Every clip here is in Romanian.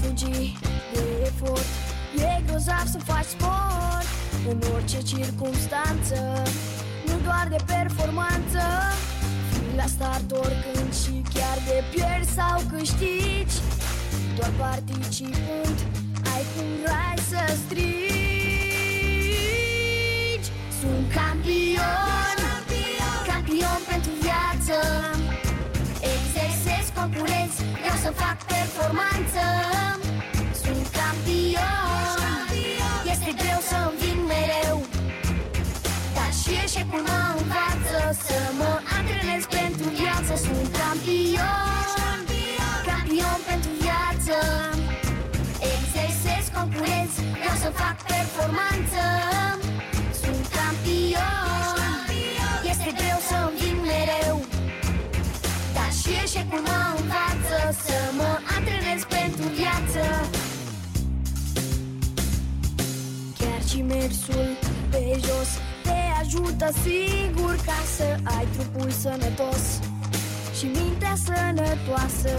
fugi de efort E grozav să faci sport În orice circunstanță Nu doar de performanță. Fii la start oricând și chiar de pierzi sau câștigi Doar participând Ai cum vrei să strigi. Sunt campion Campion pentru viață. Exersez concurenți Vreau să fac performanță să fac performanță. Sunt campion. Este greu să înving mereu. Dar și eșecul mă învață Să mă antrenez pentru viață. Chiar și mersul pe jos Te ajută sigur ca să ai trupul sănătos Și mintea sănătoasă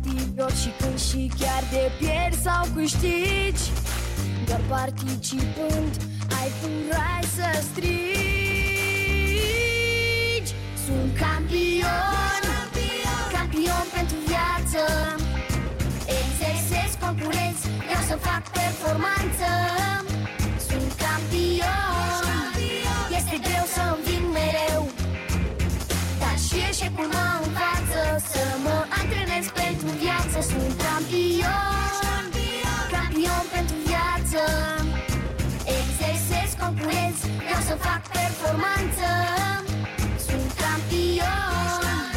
Fii activ ori și când și chiar de pierzi sau câștigi. Doar participând ai cum vrei să strigi. Sunt campion Campion pentru viață. Exersez concurenți Vreau să fac performanță Sunt campion Campion pentru viață. Exersez concurenți Vreau să fac performanță. Sunt campion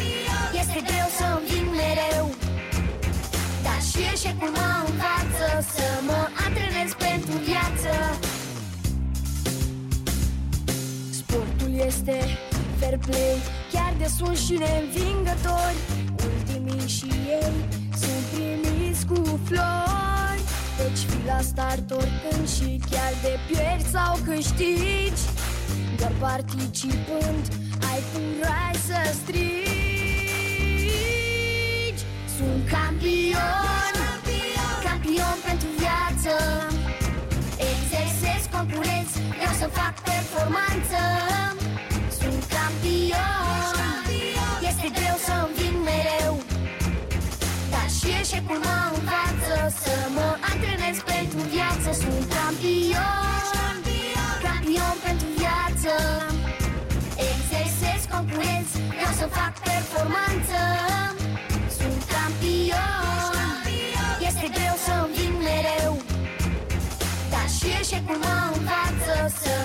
Este greu să înving mereu. Dar și eșecul mă învață Să mă antrenez pentru viață. Sportul este fair play Chiar de sunt și neînvingători. Ultimii și ei sunt primiți cu flori. Deci fii la start oricând și chiar de pierzi sau câștigi. Doar participând ai cum vrei să strigi. Sunt campion Campion pentru viață. Exersez concurenți Vreau să fac performanță. Sunt campion Este greu să înving mereu. Dar și eșecul mă învață Să mă antrenez pentru viață. Sunt campion Campion pentru viață. Exersez concurenți Vreau să fac performanță. Sunt campion Este greu să înving mereu. Dar și eșecul mă învață Să